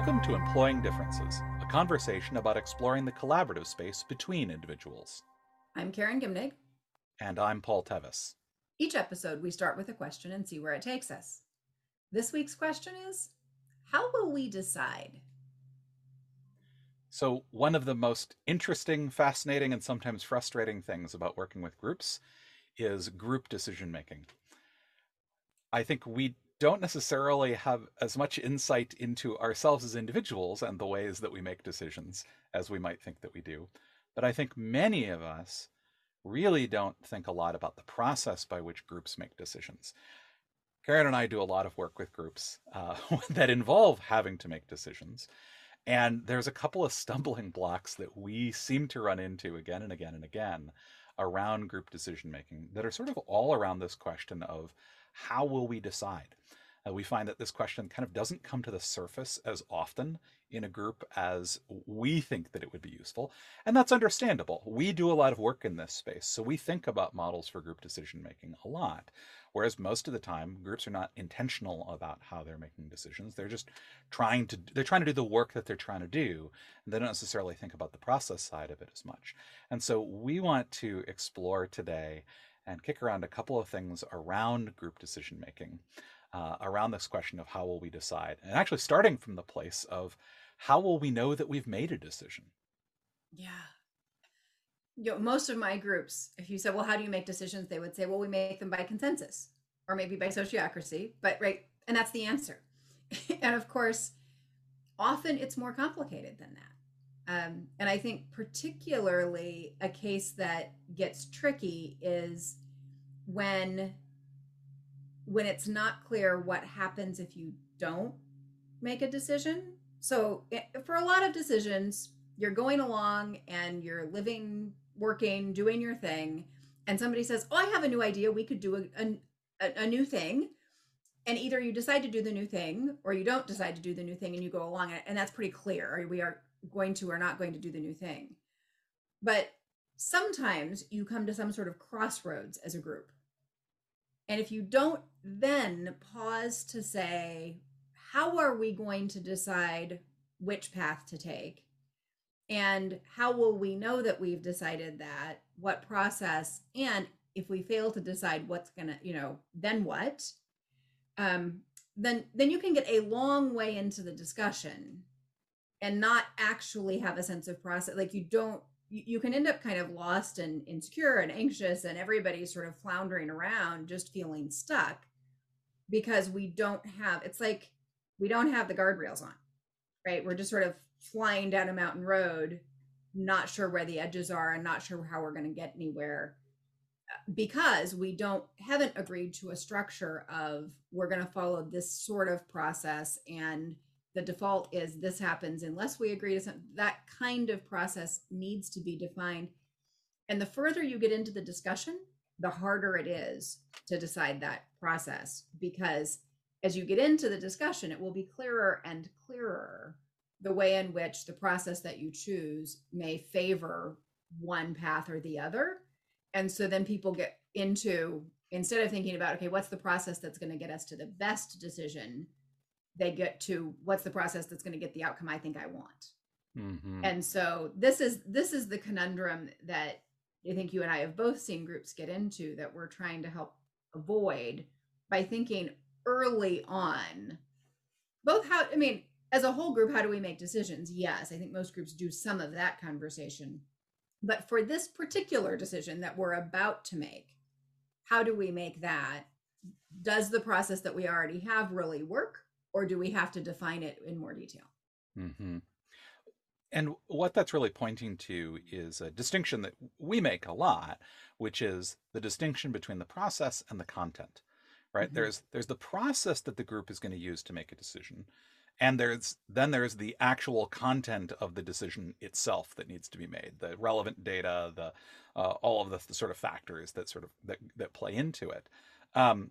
Welcome to Employing Differences, a conversation about exploring the collaborative space between individuals. I'm Karen Gimnig. And I'm Paul Tevis. Each episode, we start with a question and see where it takes us. This week's question is How will we decide? So, one of the most interesting, fascinating, and sometimes frustrating things about working with groups is group decision making. I think we don't necessarily have as much insight into ourselves as individuals and the ways that we make decisions as we might think that we do. But I think many of us really don't think a lot about the process by which groups make decisions. Karen and I do a lot of work with groups uh, that involve having to make decisions. And there's a couple of stumbling blocks that we seem to run into again and again and again around group decision making that are sort of all around this question of how will we decide? Uh, we find that this question kind of doesn't come to the surface as often in a group as we think that it would be useful. And that's understandable. We do a lot of work in this space, so we think about models for group decision making a lot. Whereas most of the time, groups are not intentional about how they're making decisions. They're just trying to they're trying to do the work that they're trying to do, and they don't necessarily think about the process side of it as much. And so we want to explore today and kick around a couple of things around group decision making. Uh, around this question of how will we decide, and actually starting from the place of how will we know that we've made a decision? Yeah. You know, most of my groups, if you said, well, how do you make decisions? They would say, well, we make them by consensus or maybe by sociocracy, but right. And that's the answer. and of course, often it's more complicated than that. Um, and I think particularly a case that gets tricky is when when it's not clear what happens if you don't make a decision so, eh, for a lot of decisions, you're going along and you're living, working, doing your thing, and somebody says, "Oh, I have a new idea. We could do a, a, a new thing." And either you decide to do the new thing or you don't decide to do the new thing and you go along and that's pretty clear. We are going to or not going to do the new thing. But sometimes you come to some sort of crossroads as a group. And if you don't then pause to say, how are we going to decide which path to take? And how will we know that we've decided that? What process? And if we fail to decide what's gonna, you know, then what? Um, then then you can get a long way into the discussion and not actually have a sense of process. Like you don't you, you can end up kind of lost and insecure and anxious and everybody's sort of floundering around just feeling stuck because we don't have it's like we don't have the guardrails on, right? We're just sort of flying down a mountain road, not sure where the edges are and not sure how we're going to get anywhere uh, because we don't haven't agreed to a structure of we're going to follow this sort of process and the default is this happens unless we agree to something that kind of process needs to be defined and the further you get into the discussion the harder it is to decide that process because as you get into the discussion, it will be clearer and clearer the way in which the process that you choose may favor one path or the other. And so then people get into, instead of thinking about, okay, what's the process that's going to get us to the best decision, they get to what's the process that's going to get the outcome I think I want. Mm-hmm. And so this is this is the conundrum that I think you and I have both seen groups get into that we're trying to help avoid by thinking early on both how i mean as a whole group how do we make decisions yes i think most groups do some of that conversation but for this particular decision that we're about to make how do we make that does the process that we already have really work or do we have to define it in more detail mm-hmm. and what that's really pointing to is a distinction that we make a lot which is the distinction between the process and the content right mm-hmm. there's there's the process that the group is going to use to make a decision and there's then there's the actual content of the decision itself that needs to be made the relevant data the uh, all of the, the, sort of factors that sort of that, that play into it um,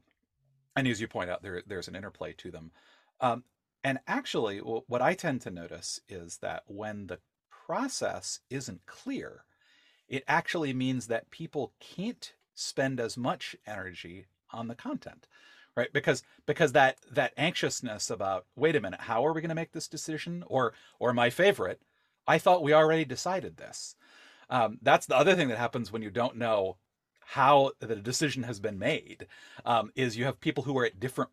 and as you point out there there's an interplay to them um, and actually what i tend to notice is that when the process isn't clear it actually means that people can't spend as much energy on the content right? Because because that that anxiousness about wait a minute how are we going to make this decision? or or my favorite i thought we already decided this. Um, that's the other thing that happens when you don't know how the decision has been made um, is you have people who are at different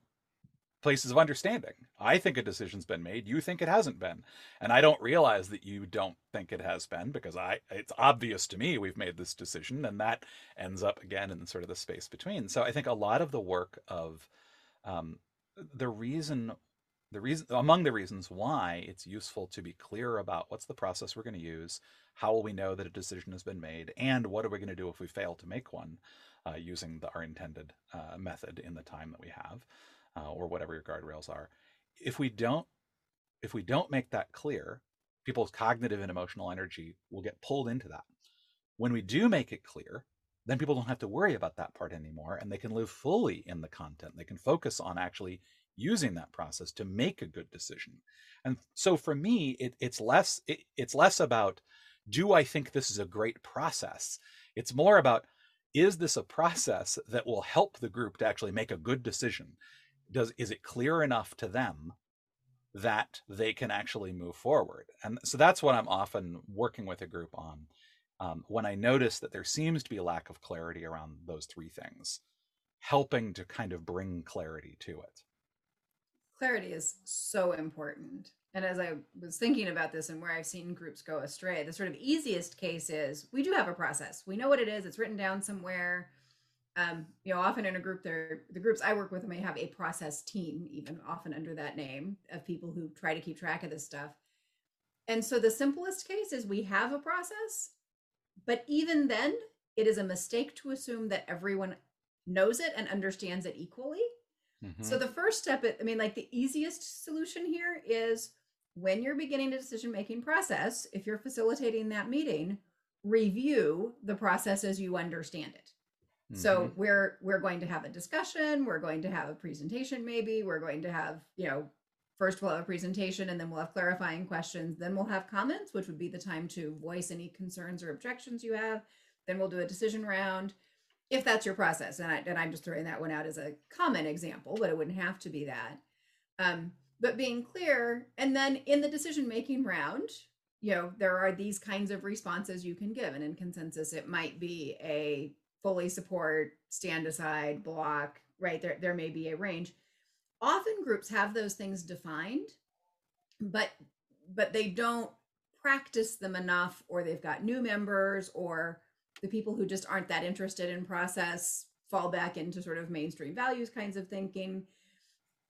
places of understanding. I think a decision's been made, you think it hasn't been. And I don't realize that you don't think it has been because I it's obvious to me we've made this decision and that ends up again in sort of the space between. So I think a lot of the work of um, the reason the reason among the reasons why it's useful to be clear about what's the process we're going to use, how will we know that a decision has been made, and what are we going to do if we fail to make one uh, using the, our intended uh, method in the time that we have uh, or whatever your guardrails are. If we don't, if we don't make that clear, people's cognitive and emotional energy will get pulled into that. When we do make it clear, then people don't have to worry about that part anymore and they can live fully in the content. They can focus on actually using that process to make a good decision. And so for me, it, it's less it, it's less about do I think this is a great process? It's more about is this a process that will help the group to actually make a good decision? Does is it clear enough to them that they can actually move forward? And so that's what i'm often working with a group on um, when i notice that there seems to be a lack of clarity around those three things helping to kind of bring clarity to it. Clarity is so important. And as i was thinking about this and where i've seen groups go astray the sort of easiest case is we do have a process. We know what it is. It's written down somewhere um, you know, often in a group, there the groups I work with may have a process team, even often under that name, of people who try to keep track of this stuff. And so the simplest case is we have a process, but even then, it is a mistake to assume that everyone knows it and understands it equally. Mm-hmm. So the first step, I mean, like the easiest solution here is when you're beginning a decision making process, if you're facilitating that meeting, review the process as you understand it. Mm-hmm. So we're we're going to have a discussion, we're going to have a presentation maybe, we're going to have, you know, first we'll have a presentation and then we'll have clarifying questions, then we'll have comments, which would be the time to voice any concerns or objections you have. Then we'll do a decision round if that's your process. And, I, and I'm just throwing that one out as a common example, but it wouldn't have to be that. Um, but being clear, and then in the decision making round, you know, there are these kinds of responses you can give. And in consensus, it might be a fully support, stand aside, block, right? There, there may be a range. Often groups have those things defined, but but they don't practice them enough, or they've got new members, or the people who just aren't that interested in process fall back into sort of mainstream values kinds of thinking.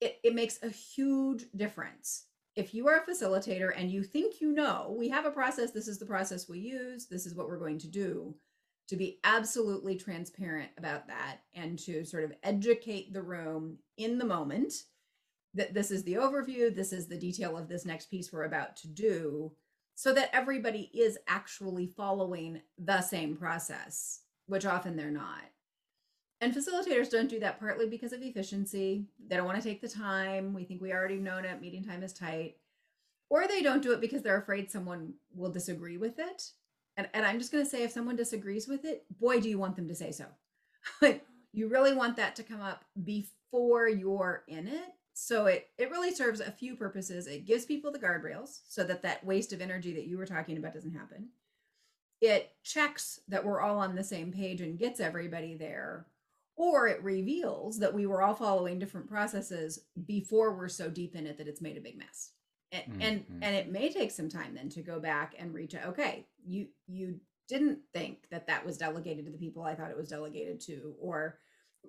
It, it makes a huge difference if you are a facilitator and you think you know we have a process this is the process we use this is what we're going to do to be absolutely transparent about that and to sort of educate the room in the moment that this is the overview, this is the detail of this next piece we're about to do, so that everybody is actually following the same process, which often they're not. And facilitators don't do that partly because of efficiency. They don't want to take the time. We think we already know it, meeting time is tight. Or they don't do it because they're afraid someone will disagree with it and, and i'm just going to say if someone disagrees with it boy do you want them to say so. You really want that to come up before you're in it. So it it really serves a few purposes. It gives people the guardrails so that that waste of energy that you were talking about doesn't happen. It checks that we're all on the same page and gets everybody there. Or it reveals that we were all following different processes before we're so deep in it that it's made a big mess and mm-hmm. and, and it may take some time then to go back and reach out okay you you didn't think that that was delegated to the people i thought it was delegated to or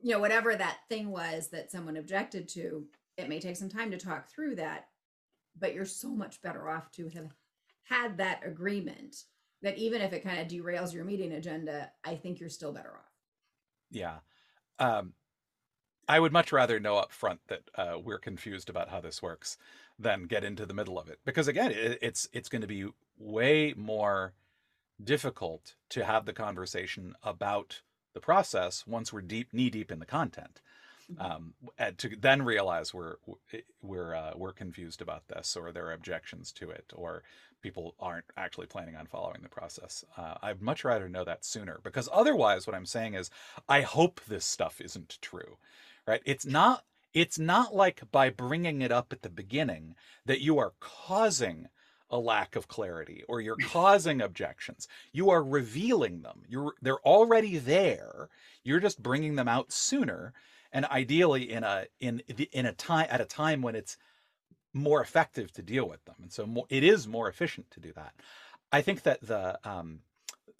you know whatever that thing was that someone objected to it may take some time to talk through that but you're so much better off to have had that agreement that even if it kind of derails your meeting agenda i think you're still better off. Yeah. Um I would much rather know up front that uh, we're confused about how this works than get into the middle of it. Because again it, it's it's going to be way more difficult to have the conversation about the process once we're deep knee deep in the content. Mm-hmm. um, and to then realize we're we're uh, we're confused about this or there are objections to it or people aren't actually planning on following the process. Uh, i'd much rather know that sooner because otherwise what i'm saying is i hope this stuff isn't true right? It's not it's not like by bringing it up at the beginning that you are causing a lack of clarity or you're causing objections. You are revealing them. You're they're already there. You're just bringing them out sooner and ideally in a in in a time at a time when it's more effective to deal with them. And so more, it is more efficient to do that. I think that the um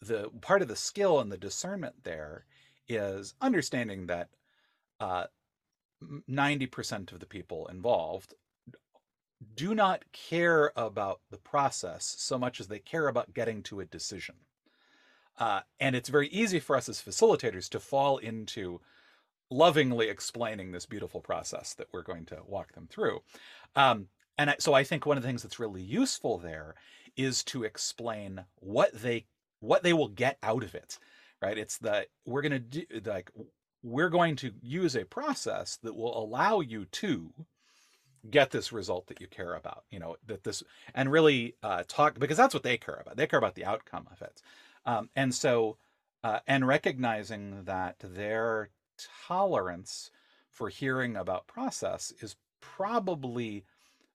the part of the skill and the discernment there is understanding that uh 90% of the people involved do not care about the process so much as they care about getting to a decision. Uh, and it's very easy for us as facilitators to fall into lovingly explaining this beautiful process that we're going to walk them through. Um, and I, so I think one of the things that's really useful there is to explain what they what they will get out of it. Right? It's that we're going to do like we're going to use a process that will allow you to get this result that you care about you know that this and really uh, talk because that's what they care about. They care about the outcome of it. Um, and so uh, and recognizing that their tolerance for hearing about process is probably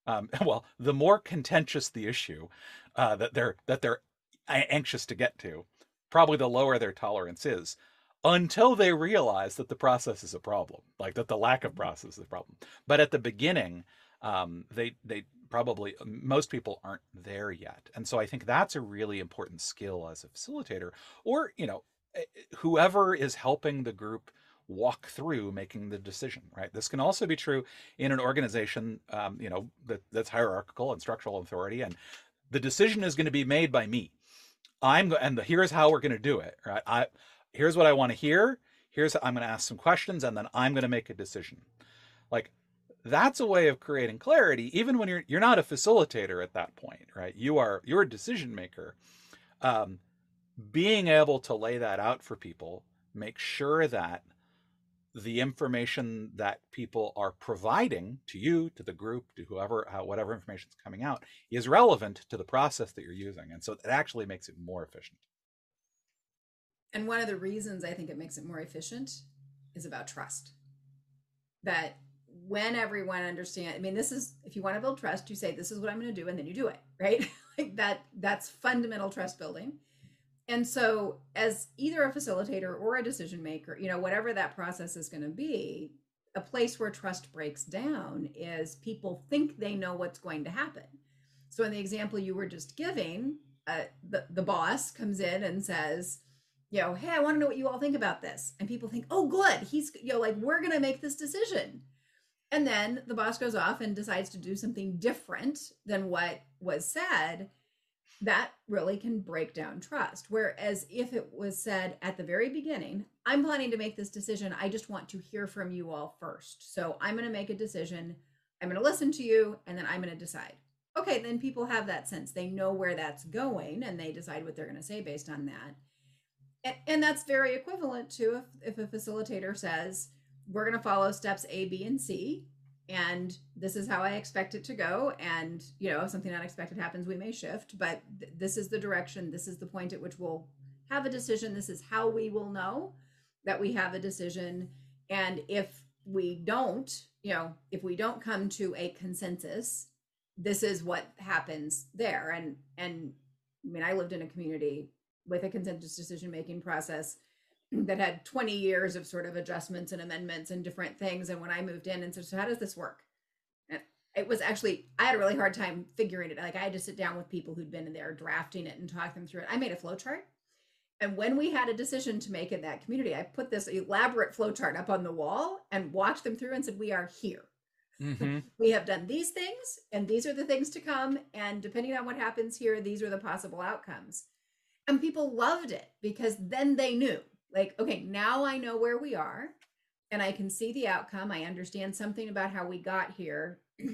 um, well the more contentious the issue uh, that they're that they're anxious to get to probably the lower their tolerance is until they realize that the process is a problem, like that the lack of process is a problem. But at the beginning, um, they they probably most people aren't there yet, and so I think that's a really important skill as a facilitator, or you know, eh, whoever is helping the group walk through making the decision. Right. This can also be true in an organization, um, you know, that, that's hierarchical and structural authority, and the decision is going to be made by me. I'm and the, here's how we're going to do it. Right. I here's what I want to hear. Here's I'm going to ask some questions and then I'm going to make a decision. Like that's a way of creating clarity even when you're you're not a facilitator at that point, right? You are you're a decision maker. Um, being able to lay that out for people, make sure that the information that people are providing to you, to the group, to whoever, whatever information is coming out, is relevant to the process that you're using, and so it actually makes it more efficient. And one of the reasons I think it makes it more efficient is about trust. That when everyone understands, I mean, this is if you want to build trust, you say, This is what I'm going to do, and then you do it, right? like that, that's fundamental trust building. And so, as either a facilitator or a decision maker, you know, whatever that process is going to be, a place where trust breaks down is people think they know what's going to happen. So, in the example you were just giving, uh, the, the boss comes in and says, you know, hey, I want to know what you all think about this. And people think, oh, good. He's, you know, like, we're going to make this decision. And then the boss goes off and decides to do something different than what was said. That really can break down trust. Whereas if it was said at the very beginning, I'm planning to make this decision. I just want to hear from you all first. So I'm going to make a decision. I'm going to listen to you and then I'm going to decide. Okay, then people have that sense. They know where that's going and they decide what they're going to say based on that and that's very equivalent to if, if a facilitator says we're going to follow steps a b and c and this is how i expect it to go and you know if something unexpected happens we may shift but th- this is the direction this is the point at which we'll have a decision this is how we will know that we have a decision and if we don't you know if we don't come to a consensus this is what happens there and and i mean i lived in a community with a consensus decision making process that had 20 years of sort of adjustments and amendments and different things. And when I moved in and said, so how does this work? And it was actually, I had a really hard time figuring it. Like I had to sit down with people who'd been in there drafting it and talk them through it. I made a flow chart. And when we had a decision to make in that community, I put this elaborate flow chart up on the wall and walked them through and said, we are here. Mm-hmm. we have done these things and these are the things to come. And depending on what happens here, these are the possible outcomes and people loved it because then they knew like okay now i know where we are and i can see the outcome. I understand something about how we got here.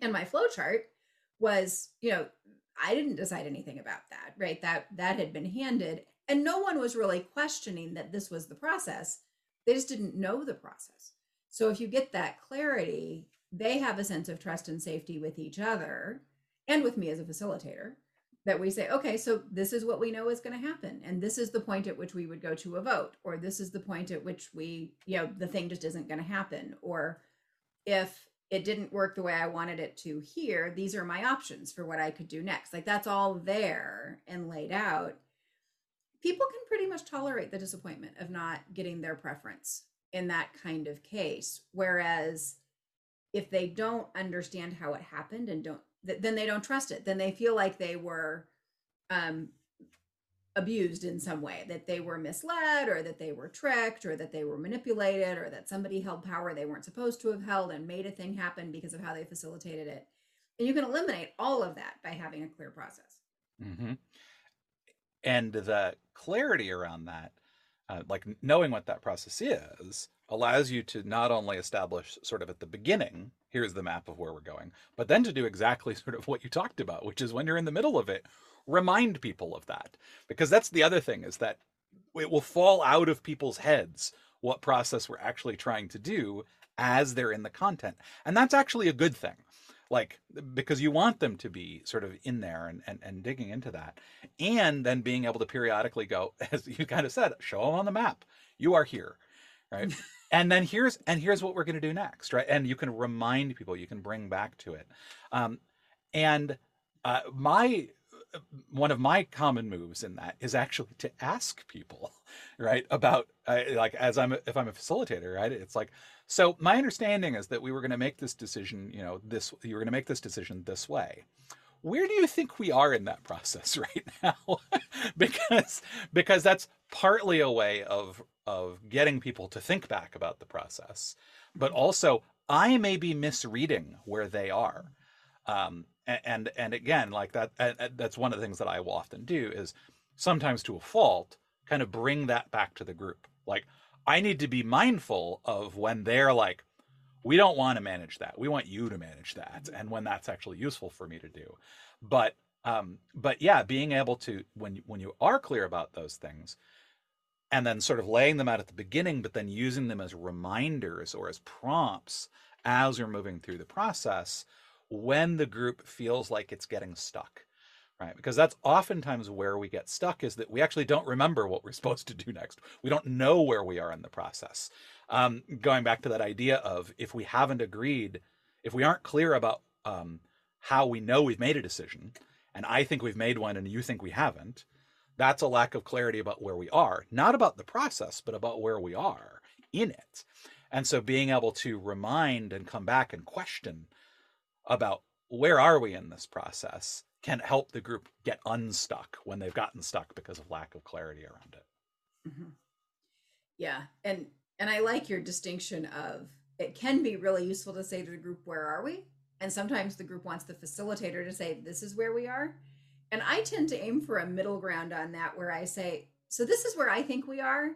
And my flow chart was you know i didn't decide anything about that right? That that had been handed and no one was really questioning that this was the process. They just didn't know the process. So if you get that clarity they have a sense of trust and safety with each other and with me as a facilitator that we say, okay, so this is what we know is going to happen. And this is the point at which we would go to a vote, or this is the point at which we, you know, the thing just isn't going to happen, or if it didn't work the way I wanted it to here, these are my options for what I could do next. Like that's all there and laid out. People can pretty much tolerate the disappointment of not getting their preference in that kind of case. Whereas if they don't understand how it happened and don't, then they don't trust it. Then they feel like they were um, abused in some way that they were misled or that they were tricked or that they were manipulated or that somebody held power they weren't supposed to have held and made a thing happen because of how they facilitated it and you can eliminate all of that by having a clear process mm-hmm. and the clarity around that uh, like knowing what that process is allows you to not only establish sort of at the beginning here's the map of where we're going but then to do exactly sort of what you talked about which is when you're in the middle of it remind people of that. Because that's the other thing is that it will fall out of people's heads what process we're actually trying to do as they're in the content. And that's actually a good thing. Like because you want them to be sort of in there and, and, and digging into that. And then being able to periodically go as you kind of said show them on the map. You are here right? And then here's and here's what we're going to do next right? And you can remind people you can bring back to it. Um, and uh, my one of my common moves in that is actually to ask people right about uh, like as i'm if i'm a facilitator right it's like so my understanding is that we were going to make this decision you know this you were going to make this decision this way. Where do you think we are in that process right now? Because because that's partly a way of of getting people to think back about the process but also i may be misreading where they are. Um, and and again like that that's one of the things that i will often do is sometimes to a fault kind of bring that back to the group. Like i need to be mindful of when they're like we don't want to manage that. We want you to manage that and when that's actually useful for me to do. But um but yeah being able to when when you are clear about those things and then sort of laying them out at the beginning but then using them as reminders or as prompts as you're moving through the process when the group feels like it's getting stuck right? Because that's oftentimes where we get stuck is that we actually don't remember what we're supposed to do next. We don't know where we are in the process. Um, going back to that idea of if we haven't agreed if we aren't clear about um, how we know we've made a decision and i think we've made one and you think we haven't that's a lack of clarity about where we are not about the process but about where we are in it and so being able to remind and come back and question about where are we in this process can help the group get unstuck when they've gotten stuck because of lack of clarity around it. Mm-hmm. Yeah, and and I like your distinction of it can be really useful to say to the group where are we, and sometimes the group wants the facilitator to say this is where we are, and I tend to aim for a middle ground on that where I say so this is where I think we are.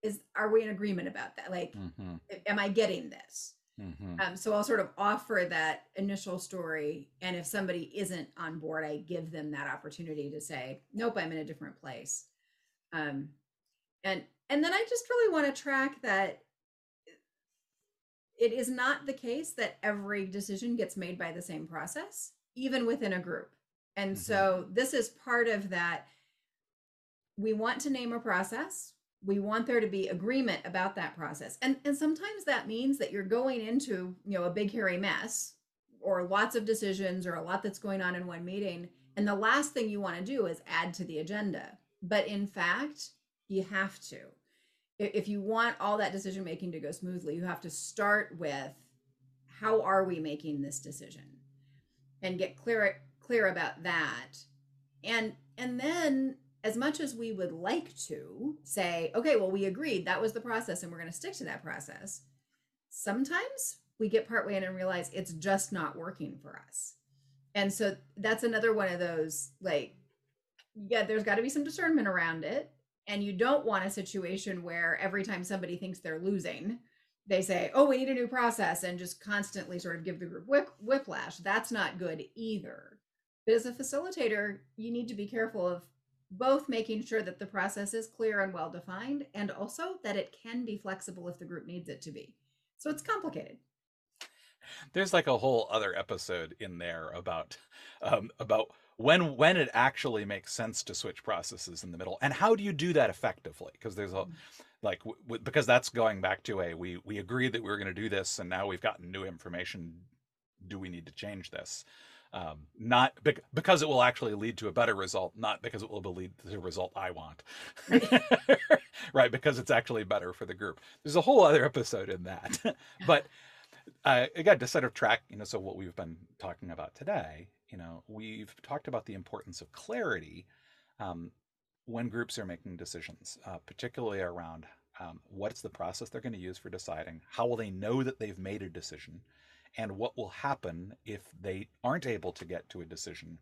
Is are we in agreement about that? Like, mm-hmm. am I getting this? Mm-hmm. Um, so I'll sort of offer that initial story, and if somebody isn't on board, I give them that opportunity to say, "Nope, I'm in a different place." Um, and and then I just really want to track that it is not the case that every decision gets made by the same process, even within a group. And mm-hmm. so this is part of that. We want to name a process. We want there to be agreement about that process. And and sometimes that means that you're going into you know a big hairy mess or lots of decisions or a lot that's going on in one meeting and the last thing you want to do is add to the agenda. But in fact you have to. If you want all that decision making to go smoothly you have to start with how are we making this decision? And get clear clear about that and and then as much as we would like to say, okay, well, we agreed that was the process and we're going to stick to that process, sometimes we get partway in and realize it's just not working for us. And so that's another one of those like, yeah, there's got to be some discernment around it. And you don't want a situation where every time somebody thinks they're losing, they say, oh, we need a new process and just constantly sort of give the group whip, whiplash. That's not good either. But as a facilitator, you need to be careful of both making sure that the process is clear and well defined and also that it can be flexible if the group needs it to be. So it's complicated. There's like a whole other episode in there about um, about when when it actually makes sense to switch processes in the middle and how do you do that effectively because there's a mm-hmm. like w- w- because that's going back to a we we agreed that we were going to do this and now we've gotten new information do we need to change this um, not bec- because it will actually lead to a better result not because it will lead to the result i want. Right because it's actually better for the group. There's a whole other episode in that. But uh, again to set of track you know so what we've been talking about today you know we've talked about the importance of clarity um, when groups are making decisions, uh, particularly around um, what's the process they're going to use for deciding, how will they know that they've made a decision, and what will happen if they aren't able to get to a decision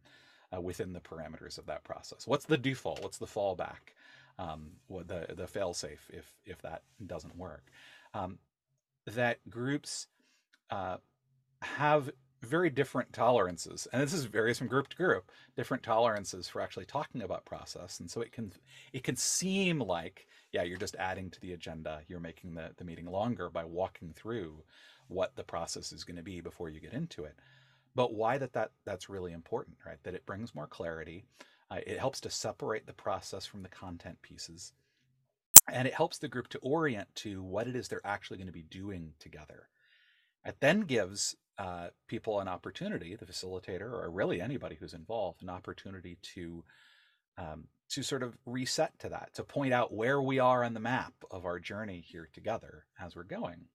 uh, within the parameters of that process. What's the default? What's the fallback? Um, what the the failsafe if if that doesn't work? Um, that groups uh, have very different tolerances and this is varies from group to group different tolerances for actually talking about process and so it can it can seem like yeah you're just adding to the agenda you're making the, the meeting longer by walking through what the process is going to be before you get into it. But why that, that that's really important right? That it brings more clarity. Uh, it helps to separate the process from the content pieces. And it helps the group to orient to what it is they're actually going to be doing together. It then gives uh, people an opportunity, the facilitator or really anybody who's involved, an opportunity to um, to sort of reset to that, to point out where we are on the map of our journey here together as we're going,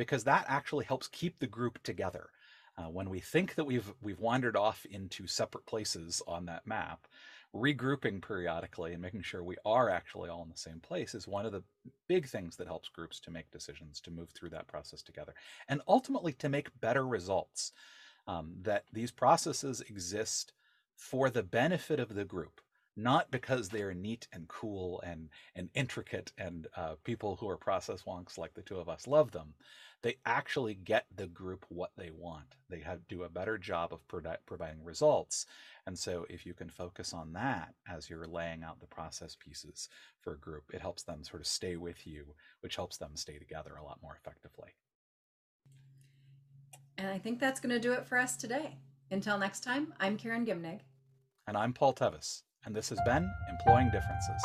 because that actually helps keep the group together. Uh, when we think that we've we've wandered off into separate places on that map, regrouping periodically and making sure we are actually all in the same place is one of the big things that helps groups to make decisions, to move through that process together, and ultimately to make better results. Um, that these processes exist for the benefit of the group, not because they're neat and cool and and intricate and uh, people who are process wonks like the two of us love them. They actually get the group what they want. They have, do a better job of pro- providing results, and so if you can focus on that as you're laying out the process pieces for a group, it helps them sort of stay with you, which helps them stay together a lot more effectively. And I think that's going to do it for us today. Until next time, I'm Karen Gimnig. And I'm Paul Tevis, and this has been Employing Differences.